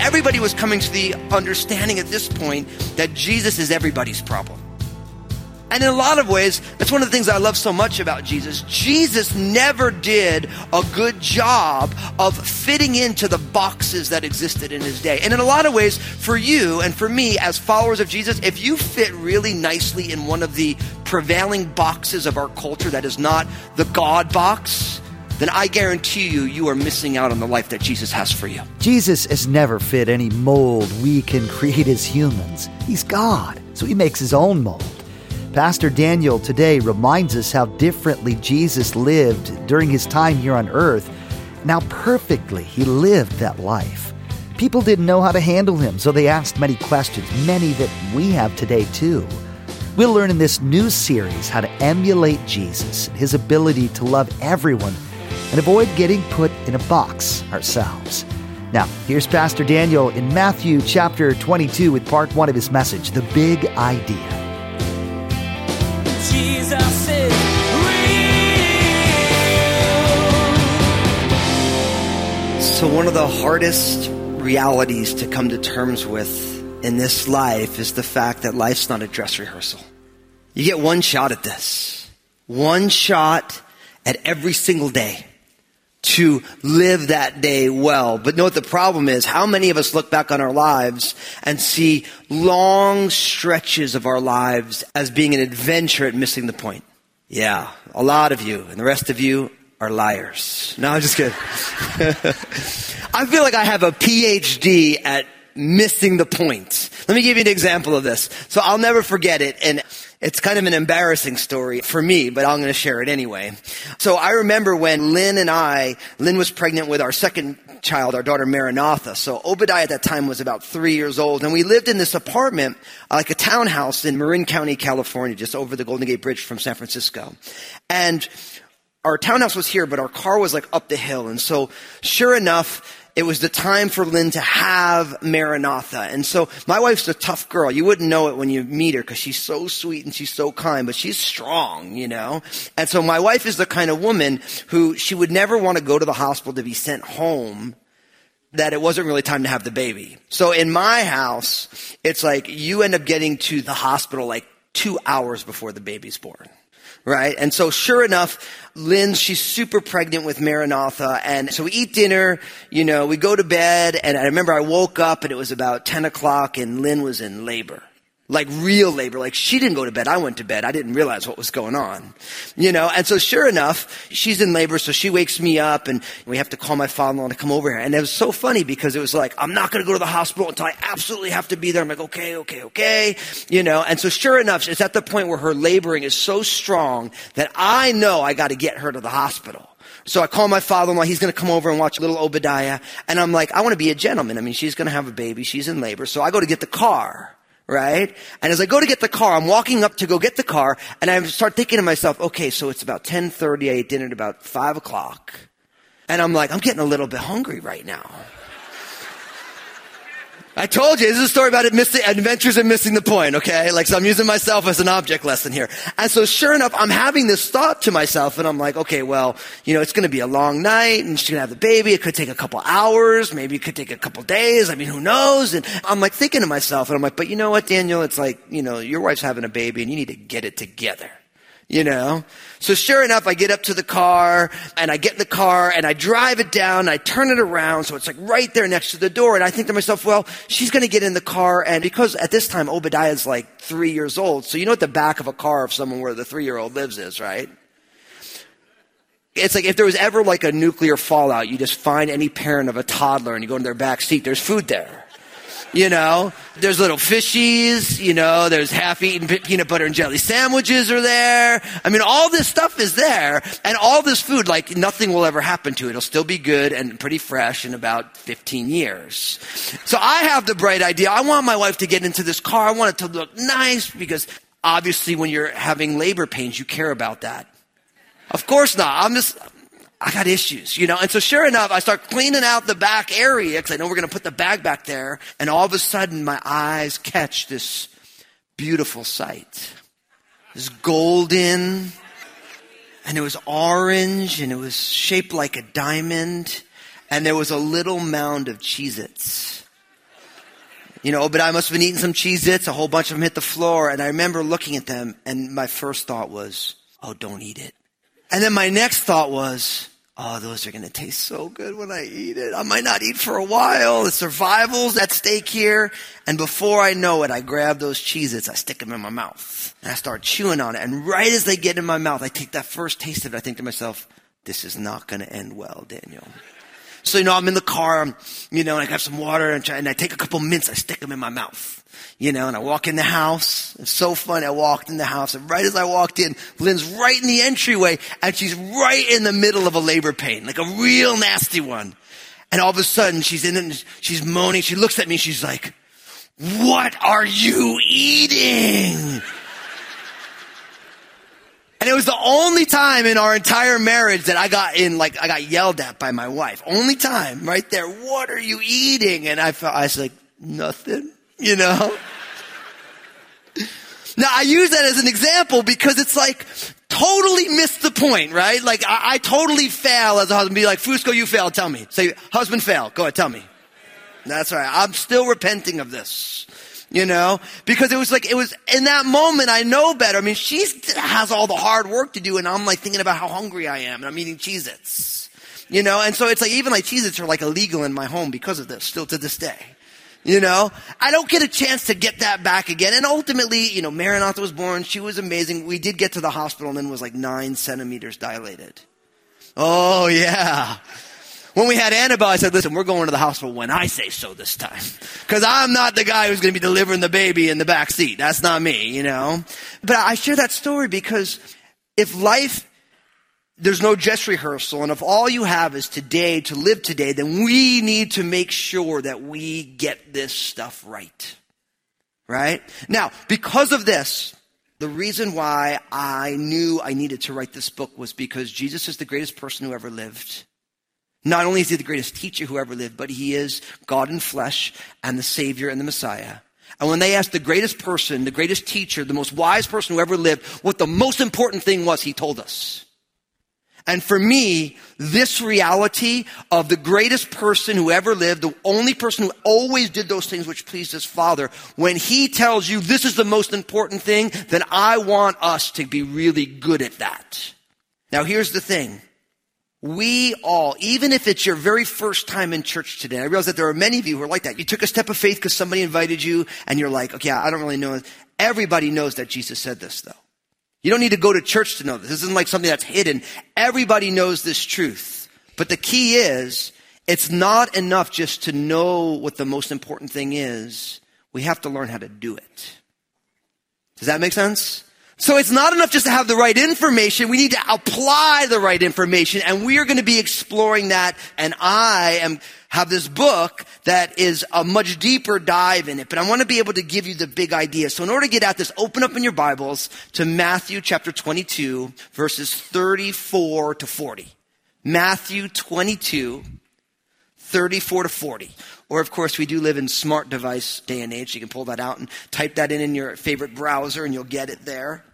Everybody was coming to the understanding at this point that Jesus is everybody's problem. And in a lot of ways, that's one of the things I love so much about Jesus. Jesus never did a good job of fitting into the boxes that existed in his day. And in a lot of ways, for you and for me as followers of Jesus, if you fit really nicely in one of the prevailing boxes of our culture that is not the God box, then I guarantee you, you are missing out on the life that Jesus has for you. Jesus has never fit any mold we can create as humans. He's God, so he makes his own mold. Pastor Daniel today reminds us how differently Jesus lived during his time here on earth and how perfectly he lived that life. People didn't know how to handle him, so they asked many questions, many that we have today too. We'll learn in this new series how to emulate Jesus, and his ability to love everyone, and avoid getting put in a box ourselves. Now, here's Pastor Daniel in Matthew chapter 22 with part one of his message, The Big Idea. One of the hardest realities to come to terms with in this life is the fact that life's not a dress rehearsal. You get one shot at this, one shot at every single day to live that day well. But know what the problem is? How many of us look back on our lives and see long stretches of our lives as being an adventure at missing the point? Yeah, a lot of you, and the rest of you are liars. No, I'm just kidding. I feel like I have a PhD at missing the point. Let me give you an example of this. So I'll never forget it. And it's kind of an embarrassing story for me, but I'm going to share it anyway. So I remember when Lynn and I, Lynn was pregnant with our second child, our daughter Maranatha. So Obadiah at that time was about three years old, and we lived in this apartment, like a townhouse in Marin County, California, just over the Golden Gate Bridge from San Francisco. And our townhouse was here, but our car was like up the hill. And so sure enough, it was the time for Lynn to have Maranatha. And so my wife's a tough girl. You wouldn't know it when you meet her because she's so sweet and she's so kind, but she's strong, you know? And so my wife is the kind of woman who she would never want to go to the hospital to be sent home that it wasn't really time to have the baby. So in my house, it's like you end up getting to the hospital like two hours before the baby's born right? And so sure enough, Lynn, she's super pregnant with Maranatha. And so we eat dinner, you know, we go to bed. And I remember I woke up and it was about 10 o'clock and Lynn was in labor. Like real labor. Like she didn't go to bed. I went to bed. I didn't realize what was going on. You know, and so sure enough, she's in labor. So she wakes me up and we have to call my father-in-law to come over here. And it was so funny because it was like, I'm not going to go to the hospital until I absolutely have to be there. I'm like, okay, okay, okay. You know, and so sure enough, it's at the point where her laboring is so strong that I know I got to get her to the hospital. So I call my father-in-law. He's going to come over and watch little Obadiah. And I'm like, I want to be a gentleman. I mean, she's going to have a baby. She's in labor. So I go to get the car right? And as I go to get the car, I'm walking up to go get the car, and I start thinking to myself, okay, so it's about 10.30, I ate dinner at about 5 o'clock. And I'm like, I'm getting a little bit hungry right now. I told you, this is a story about it missing, adventures and missing the point, okay? Like, so I'm using myself as an object lesson here. And so sure enough, I'm having this thought to myself and I'm like, okay, well, you know, it's gonna be a long night and she's gonna have the baby. It could take a couple hours. Maybe it could take a couple days. I mean, who knows? And I'm like thinking to myself and I'm like, but you know what, Daniel? It's like, you know, your wife's having a baby and you need to get it together you know? So sure enough, I get up to the car and I get in the car and I drive it down and I turn it around. So it's like right there next to the door. And I think to myself, well, she's going to get in the car. And because at this time, Obadiah's like three years old. So you know what the back of a car of someone where the three year old lives is, right? It's like if there was ever like a nuclear fallout, you just find any parent of a toddler and you go in their back seat, there's food there. You know, there's little fishies, you know, there's half-eaten peanut butter and jelly sandwiches are there. I mean, all this stuff is there and all this food, like nothing will ever happen to it. It'll still be good and pretty fresh in about 15 years. So I have the bright idea. I want my wife to get into this car. I want it to look nice because obviously when you're having labor pains, you care about that. Of course not. I'm just, I got issues, you know? And so sure enough, I start cleaning out the back area because I know we're going to put the bag back there. And all of a sudden my eyes catch this beautiful sight. This golden, and it was orange and it was shaped like a diamond. And there was a little mound of Cheez Its. You know, but I must have been eating some Cheez Its. A whole bunch of them hit the floor. And I remember looking at them and my first thought was, oh, don't eat it. And then my next thought was, oh, those are going to taste so good when I eat it. I might not eat for a while. The survival's at stake here. And before I know it, I grab those Cheez Its, I stick them in my mouth, and I start chewing on it. And right as they get in my mouth, I take that first taste of it. I think to myself, this is not going to end well, Daniel. So, you know, I'm in the car, you know, and I grab some water and, try, and I take a couple mints, I stick them in my mouth. You know, and I walk in the house. It's so funny. I walked in the house and right as I walked in, Lynn's right in the entryway and she's right in the middle of a labor pain, like a real nasty one. And all of a sudden she's in and she's moaning. She looks at me. She's like, what are you eating? And it was the only time in our entire marriage that I got in, like, I got yelled at by my wife. Only time, right there. What are you eating? And I felt, I was like, nothing, you know? now I use that as an example because it's like, totally missed the point, right? Like, I, I totally fail as a husband. Be like, Fusco, you failed. Tell me. Say, husband fail. Go ahead, tell me. That's right. I'm still repenting of this you know, because it was like, it was in that moment, I know better. I mean, she has all the hard work to do and I'm like thinking about how hungry I am and I'm eating Cheez-Its, you know, and so it's like, even like Cheez-Its are like illegal in my home because of this, still to this day. You know, I don't get a chance to get that back again. And ultimately, you know, Maranatha was born. She was amazing. We did get to the hospital and then was like nine centimeters dilated. Oh yeah. When we had Annabelle, I said, listen, we're going to the hospital when I say so this time. Cause I'm not the guy who's going to be delivering the baby in the back seat. That's not me, you know? But I share that story because if life, there's no dress rehearsal, and if all you have is today to live today, then we need to make sure that we get this stuff right. Right? Now, because of this, the reason why I knew I needed to write this book was because Jesus is the greatest person who ever lived. Not only is he the greatest teacher who ever lived, but he is God in flesh and the Savior and the Messiah. And when they asked the greatest person, the greatest teacher, the most wise person who ever lived, what the most important thing was, he told us. And for me, this reality of the greatest person who ever lived, the only person who always did those things which pleased his father, when he tells you this is the most important thing, then I want us to be really good at that. Now here's the thing. We all, even if it's your very first time in church today, I realize that there are many of you who are like that. You took a step of faith because somebody invited you and you're like, okay, I don't really know. Everybody knows that Jesus said this though. You don't need to go to church to know this. This isn't like something that's hidden. Everybody knows this truth. But the key is, it's not enough just to know what the most important thing is. We have to learn how to do it. Does that make sense? So it's not enough just to have the right information. We need to apply the right information and we are going to be exploring that. And I am, have this book that is a much deeper dive in it, but I want to be able to give you the big idea. So in order to get at this, open up in your Bibles to Matthew chapter 22 verses 34 to 40. Matthew 22, 34 to 40. Or, of course, we do live in smart device day and age. You can pull that out and type that in in your favorite browser and you'll get it there.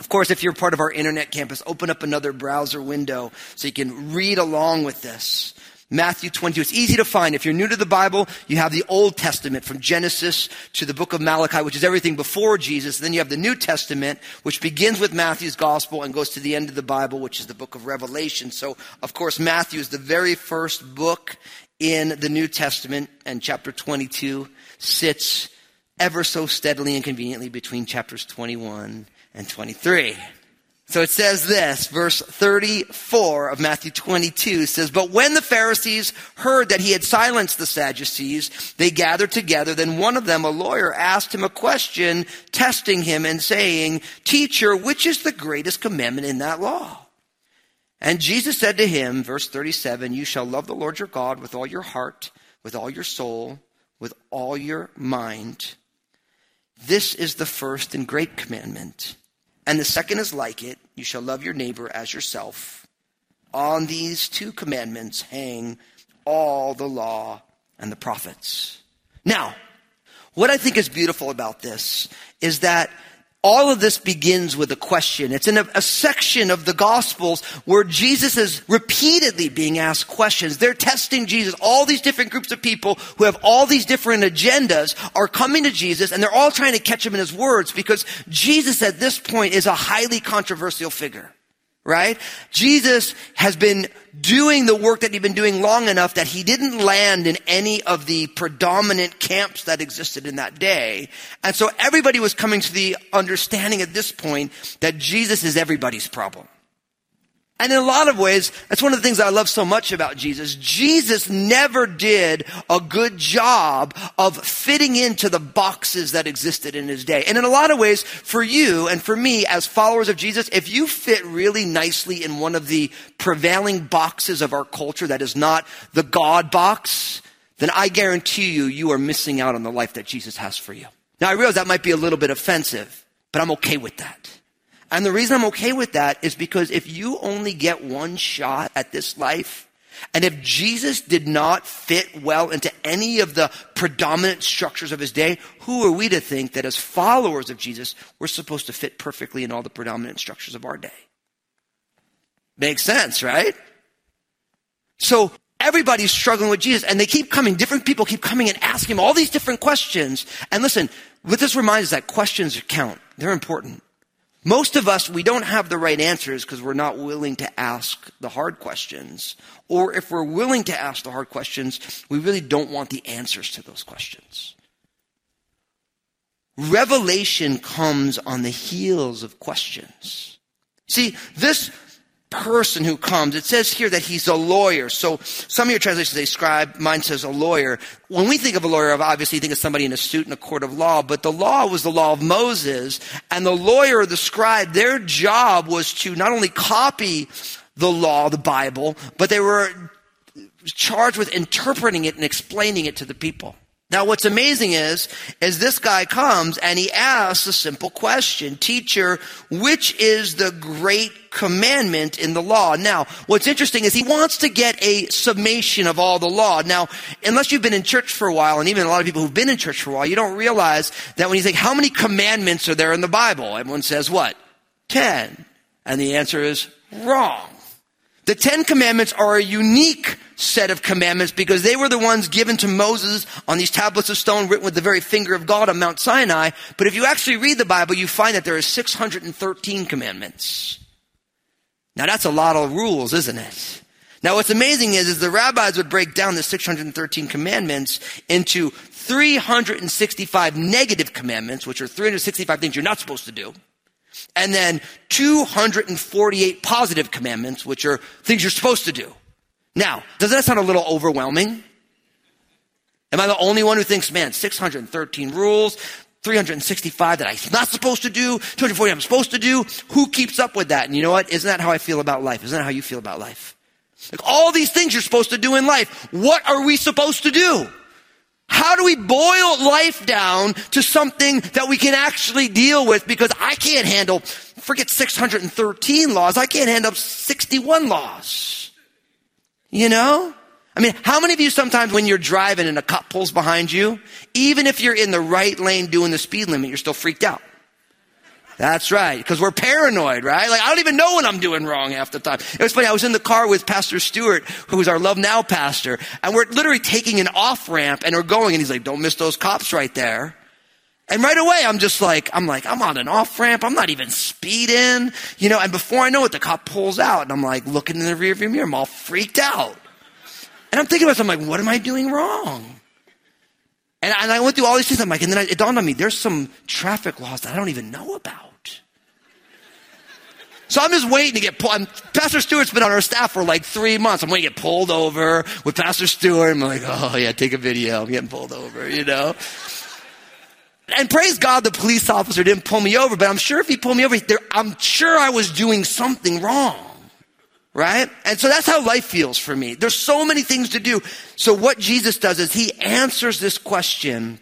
Of course, if you're part of our internet campus, open up another browser window so you can read along with this. Matthew 22. It's easy to find. If you're new to the Bible, you have the Old Testament from Genesis to the book of Malachi, which is everything before Jesus. Then you have the New Testament, which begins with Matthew's gospel and goes to the end of the Bible, which is the book of Revelation. So, of course, Matthew is the very first book in the New Testament, and chapter 22 sits ever so steadily and conveniently between chapters 21 and 23. So it says this, verse 34 of Matthew 22 says, But when the Pharisees heard that he had silenced the Sadducees, they gathered together. Then one of them, a lawyer, asked him a question, testing him and saying, Teacher, which is the greatest commandment in that law? And Jesus said to him, verse 37, You shall love the Lord your God with all your heart, with all your soul, with all your mind. This is the first and great commandment. And the second is like it you shall love your neighbor as yourself. On these two commandments hang all the law and the prophets. Now, what I think is beautiful about this is that all of this begins with a question. It's in a, a, section of the Gospels where Jesus is repeatedly being asked questions. They're testing Jesus. All these different groups of people who have all these different agendas are coming to Jesus and they're all trying to catch him in his words because Jesus at this point is a highly controversial figure right? Jesus has been doing the work that he'd been doing long enough that he didn't land in any of the predominant camps that existed in that day. And so everybody was coming to the understanding at this point that Jesus is everybody's problem. And in a lot of ways, that's one of the things I love so much about Jesus. Jesus never did a good job of fitting into the boxes that existed in his day. And in a lot of ways, for you and for me as followers of Jesus, if you fit really nicely in one of the prevailing boxes of our culture that is not the God box, then I guarantee you, you are missing out on the life that Jesus has for you. Now I realize that might be a little bit offensive, but I'm okay with that. And the reason I'm okay with that is because if you only get one shot at this life, and if Jesus did not fit well into any of the predominant structures of his day, who are we to think that as followers of Jesus, we're supposed to fit perfectly in all the predominant structures of our day? Makes sense, right? So everybody's struggling with Jesus and they keep coming. Different people keep coming and asking him all these different questions. And listen, what this reminds us that questions count. They're important. Most of us, we don't have the right answers because we're not willing to ask the hard questions. Or if we're willing to ask the hard questions, we really don't want the answers to those questions. Revelation comes on the heels of questions. See, this person who comes. It says here that he's a lawyer. So some of your translations say scribe, mine says a lawyer. When we think of a lawyer, obviously you think of somebody in a suit in a court of law, but the law was the law of Moses, and the lawyer the scribe, their job was to not only copy the law, the Bible, but they were charged with interpreting it and explaining it to the people. Now what's amazing is, is this guy comes and he asks a simple question. Teacher, which is the great commandment in the law? Now, what's interesting is he wants to get a summation of all the law. Now, unless you've been in church for a while, and even a lot of people who've been in church for a while, you don't realize that when you think, how many commandments are there in the Bible? Everyone says what? Ten. And the answer is wrong. The Ten Commandments are a unique set of commandments because they were the ones given to Moses on these tablets of stone written with the very finger of God on Mount Sinai. But if you actually read the Bible, you find that there are 613 commandments. Now that's a lot of rules, isn't it? Now what's amazing is, is the rabbis would break down the 613 commandments into 365 negative commandments, which are 365 things you're not supposed to do. And then 248 positive commandments, which are things you're supposed to do. Now, doesn't that sound a little overwhelming? Am I the only one who thinks, man, 613 rules, 365 that I'm not supposed to do, 240 I'm supposed to do? Who keeps up with that? And you know what? Isn't that how I feel about life? Isn't that how you feel about life? Like all these things you're supposed to do in life. What are we supposed to do? How do we boil life down to something that we can actually deal with? Because I can't handle, forget 613 laws, I can't handle 61 laws. You know? I mean, how many of you sometimes when you're driving and a cop pulls behind you, even if you're in the right lane doing the speed limit, you're still freaked out? That's right, because we're paranoid, right? Like, I don't even know what I'm doing wrong half the time. It was funny, I was in the car with Pastor Stewart, who's our Love Now pastor, and we're literally taking an off ramp and we're going, and he's like, don't miss those cops right there. And right away, I'm just like, I'm like, I'm on an off ramp. I'm not even speeding, you know, and before I know it, the cop pulls out and I'm like looking in the rearview mirror. I'm all freaked out. And I'm thinking about myself, I'm like, what am I doing wrong? And, and I went through all these things. I'm like, and then it dawned on me, there's some traffic laws that I don't even know about. So I'm just waiting to get pulled. Pastor Stewart's been on our staff for like three months. I'm waiting to get pulled over with Pastor Stewart. I'm like, oh yeah, take a video. I'm getting pulled over, you know? And praise God, the police officer didn't pull me over, but I'm sure if he pulled me over, I'm sure I was doing something wrong. Right? And so that's how life feels for me. There's so many things to do. So what Jesus does is he answers this question,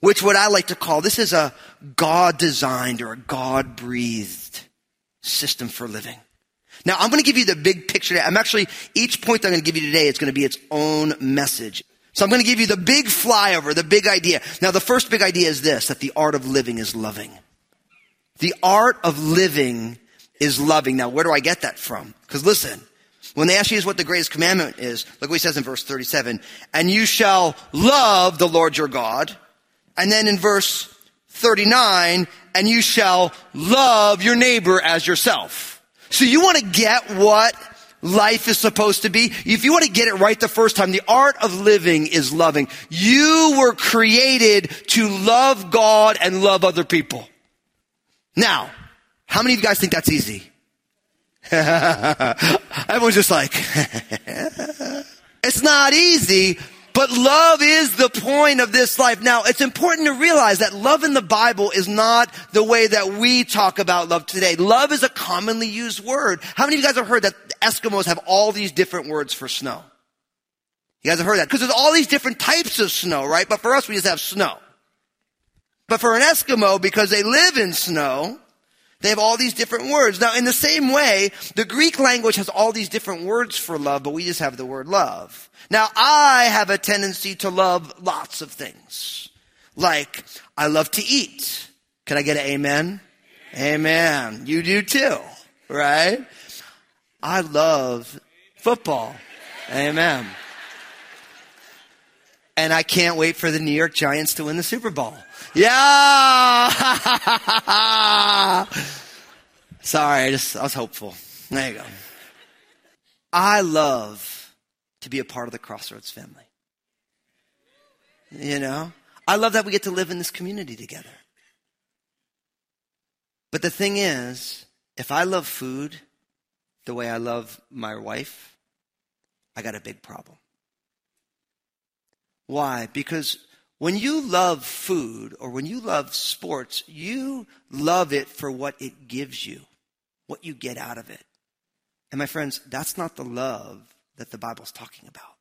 which what I like to call, this is a God designed or a God breathed system for living. Now, I'm going to give you the big picture. I'm actually, each point I'm going to give you today is going to be its own message. So I'm going to give you the big flyover, the big idea. Now, the first big idea is this, that the art of living is loving. The art of living is loving. Now, where do I get that from? Because listen, when they ask you what the greatest commandment is, look what he says in verse 37. And you shall love the Lord your God. And then in verse 39, and you shall love your neighbor as yourself. So you want to get what life is supposed to be? If you want to get it right the first time, the art of living is loving. You were created to love God and love other people. Now, how many of you guys think that's easy? Everyone's just like, it's not easy, but love is the point of this life. Now, it's important to realize that love in the Bible is not the way that we talk about love today. Love is a commonly used word. How many of you guys have heard that Eskimos have all these different words for snow? You guys have heard that? Because there's all these different types of snow, right? But for us, we just have snow. But for an Eskimo, because they live in snow, they have all these different words. Now, in the same way, the Greek language has all these different words for love, but we just have the word love. Now, I have a tendency to love lots of things. Like, I love to eat. Can I get an amen? Amen. You do too, right? I love football. Amen. And I can't wait for the New York Giants to win the Super Bowl. Yeah! Sorry, I just, I was hopeful. There you go. I love to be a part of the Crossroads family. You know? I love that we get to live in this community together. But the thing is, if I love food the way I love my wife, I got a big problem. Why? Because when you love food or when you love sports, you love it for what it gives you, what you get out of it. And my friends, that's not the love that the Bible's talking about.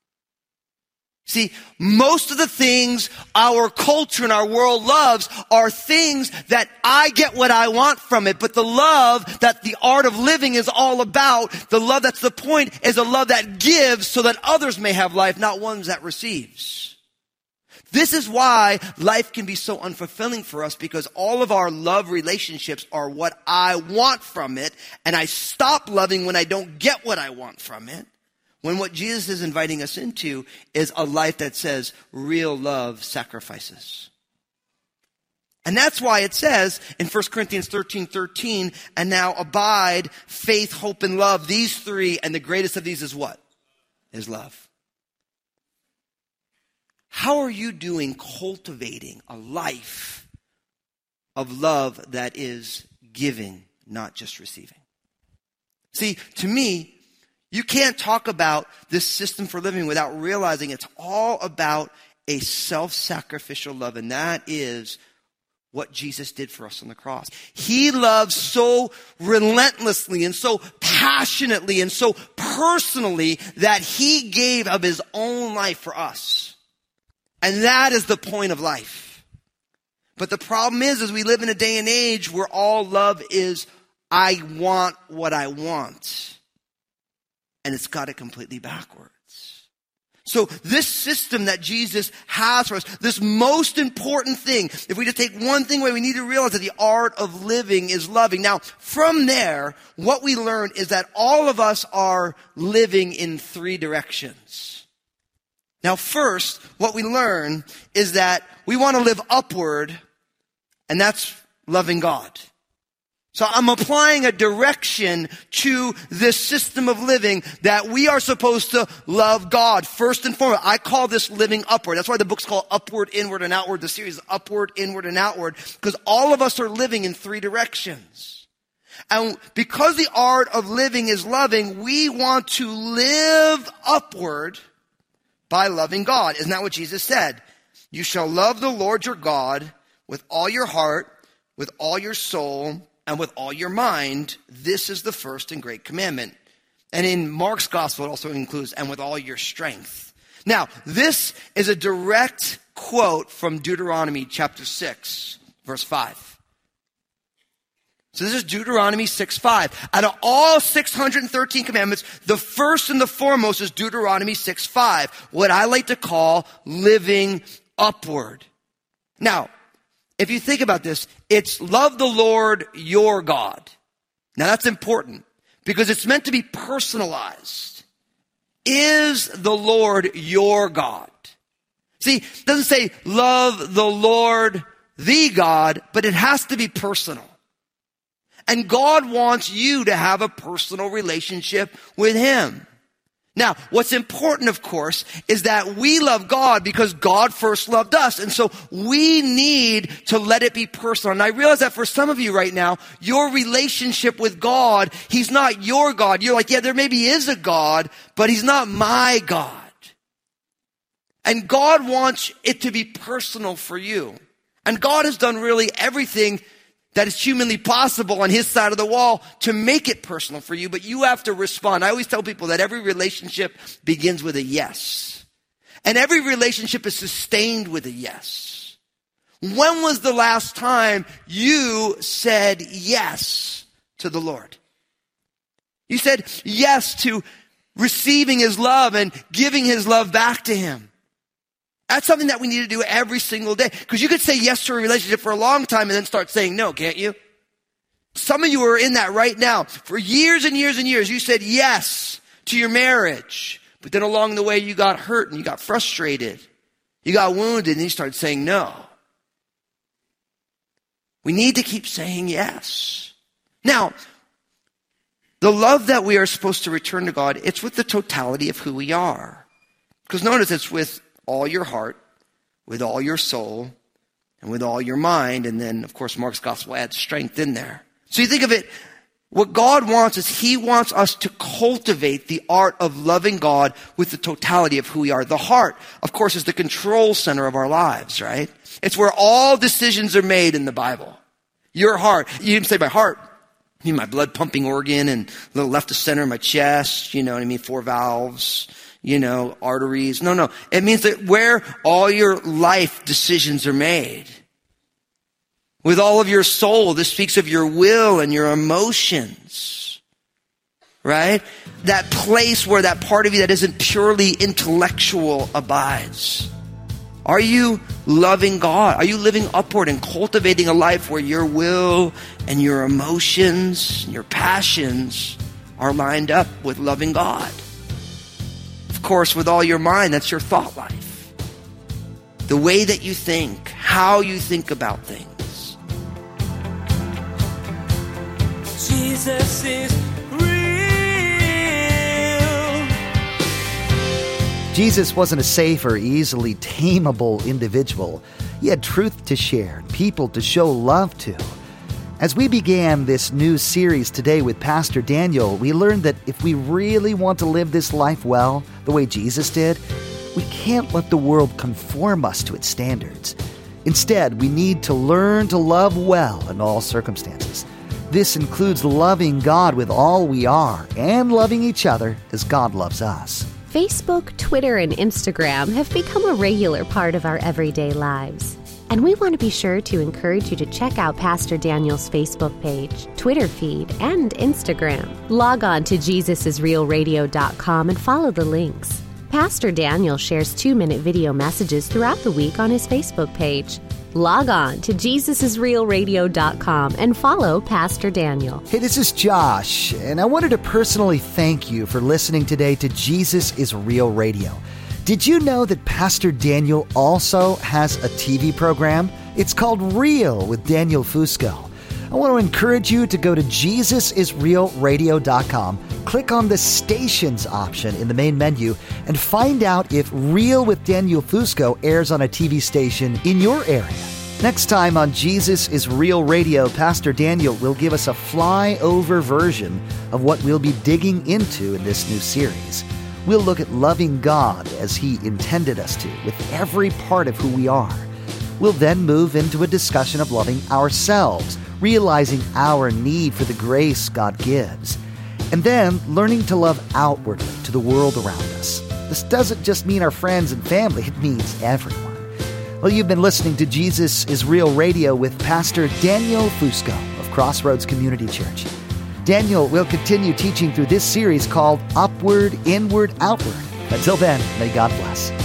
See, most of the things our culture and our world loves are things that I get what I want from it, but the love that the art of living is all about, the love that's the point, is a love that gives so that others may have life, not ones that receives. This is why life can be so unfulfilling for us because all of our love relationships are what I want from it, and I stop loving when I don't get what I want from it. When what Jesus is inviting us into is a life that says real love sacrifices. And that's why it says in 1 Corinthians 13, 13, and now abide faith, hope, and love. These three, and the greatest of these is what? Is love. How are you doing cultivating a life of love that is giving, not just receiving? See, to me, you can't talk about this system for living without realizing it's all about a self sacrificial love, and that is what Jesus did for us on the cross. He loved so relentlessly and so passionately and so personally that he gave of his own life for us. And that is the point of life. But the problem is, is we live in a day and age where all love is, I want what I want. And it's got it completely backwards. So this system that Jesus has for us, this most important thing, if we just take one thing away, we need to realize that the art of living is loving. Now, from there, what we learn is that all of us are living in three directions. Now, first, what we learn is that we want to live upward, and that's loving God. So I'm applying a direction to this system of living that we are supposed to love God first and foremost. I call this living upward. That's why the book's called Upward, Inward, and Outward. The series Upward, Inward, and Outward because all of us are living in three directions. And because the art of living is loving, we want to live upward by loving God. Isn't that what Jesus said? You shall love the Lord your God with all your heart, with all your soul, and with all your mind. This is the first and great commandment. And in Mark's gospel, it also includes, and with all your strength. Now, this is a direct quote from Deuteronomy chapter 6, verse 5. So this is Deuteronomy 6 5. Out of all 613 commandments, the first and the foremost is Deuteronomy 6 5, what I like to call living upward. Now, if you think about this, it's love the Lord your God. Now that's important because it's meant to be personalized. Is the Lord your God? See, it doesn't say love the Lord the God, but it has to be personal. And God wants you to have a personal relationship with Him. Now, what's important, of course, is that we love God because God first loved us. And so we need to let it be personal. And I realize that for some of you right now, your relationship with God, He's not your God. You're like, yeah, there maybe is a God, but He's not my God. And God wants it to be personal for you. And God has done really everything that is humanly possible on his side of the wall to make it personal for you, but you have to respond. I always tell people that every relationship begins with a yes. And every relationship is sustained with a yes. When was the last time you said yes to the Lord? You said yes to receiving his love and giving his love back to him. That's something that we need to do every single day. Because you could say yes to a relationship for a long time and then start saying no, can't you? Some of you are in that right now. For years and years and years, you said yes to your marriage. But then along the way, you got hurt and you got frustrated. You got wounded and you started saying no. We need to keep saying yes. Now, the love that we are supposed to return to God, it's with the totality of who we are. Because notice it's with all your heart, with all your soul, and with all your mind. And then, of course, Mark's gospel adds strength in there. So you think of it, what God wants is He wants us to cultivate the art of loving God with the totality of who we are. The heart, of course, is the control center of our lives, right? It's where all decisions are made in the Bible. Your heart. You didn't say my heart. You mean my blood pumping organ and a little left to center of my chest, you know what I mean? Four valves you know, arteries. No, no. It means that where all your life decisions are made. With all of your soul, this speaks of your will and your emotions. Right? That place where that part of you that isn't purely intellectual abides. Are you loving God? Are you living upward and cultivating a life where your will and your emotions, and your passions are lined up with loving God? Course, with all your mind, that's your thought life. The way that you think, how you think about things. Jesus is real. Jesus wasn't a safe or easily tameable individual. He had truth to share, people to show love to. As we began this new series today with Pastor Daniel, we learned that if we really want to live this life well, the way Jesus did, we can't let the world conform us to its standards. Instead, we need to learn to love well in all circumstances. This includes loving God with all we are and loving each other as God loves us. Facebook, Twitter, and Instagram have become a regular part of our everyday lives. And we want to be sure to encourage you to check out Pastor Daniel's Facebook page, Twitter feed, and Instagram. Log on to JesusIsRealRadio.com and follow the links. Pastor Daniel shares two minute video messages throughout the week on his Facebook page. Log on to JesusIsRealRadio.com and follow Pastor Daniel. Hey, this is Josh, and I wanted to personally thank you for listening today to Jesus is Real Radio. Did you know that Pastor Daniel also has a TV program? It's called Real with Daniel Fusco. I want to encourage you to go to JesusIsRealRadio.com, click on the stations option in the main menu, and find out if Real with Daniel Fusco airs on a TV station in your area. Next time on Jesus is Real Radio, Pastor Daniel will give us a flyover version of what we'll be digging into in this new series. We'll look at loving God as He intended us to, with every part of who we are. We'll then move into a discussion of loving ourselves, realizing our need for the grace God gives, and then learning to love outwardly to the world around us. This doesn't just mean our friends and family, it means everyone. Well, you've been listening to Jesus is Real Radio with Pastor Daniel Fusco of Crossroads Community Church. Daniel will continue teaching through this series called Upward, Inward, Outward. Until then, may God bless.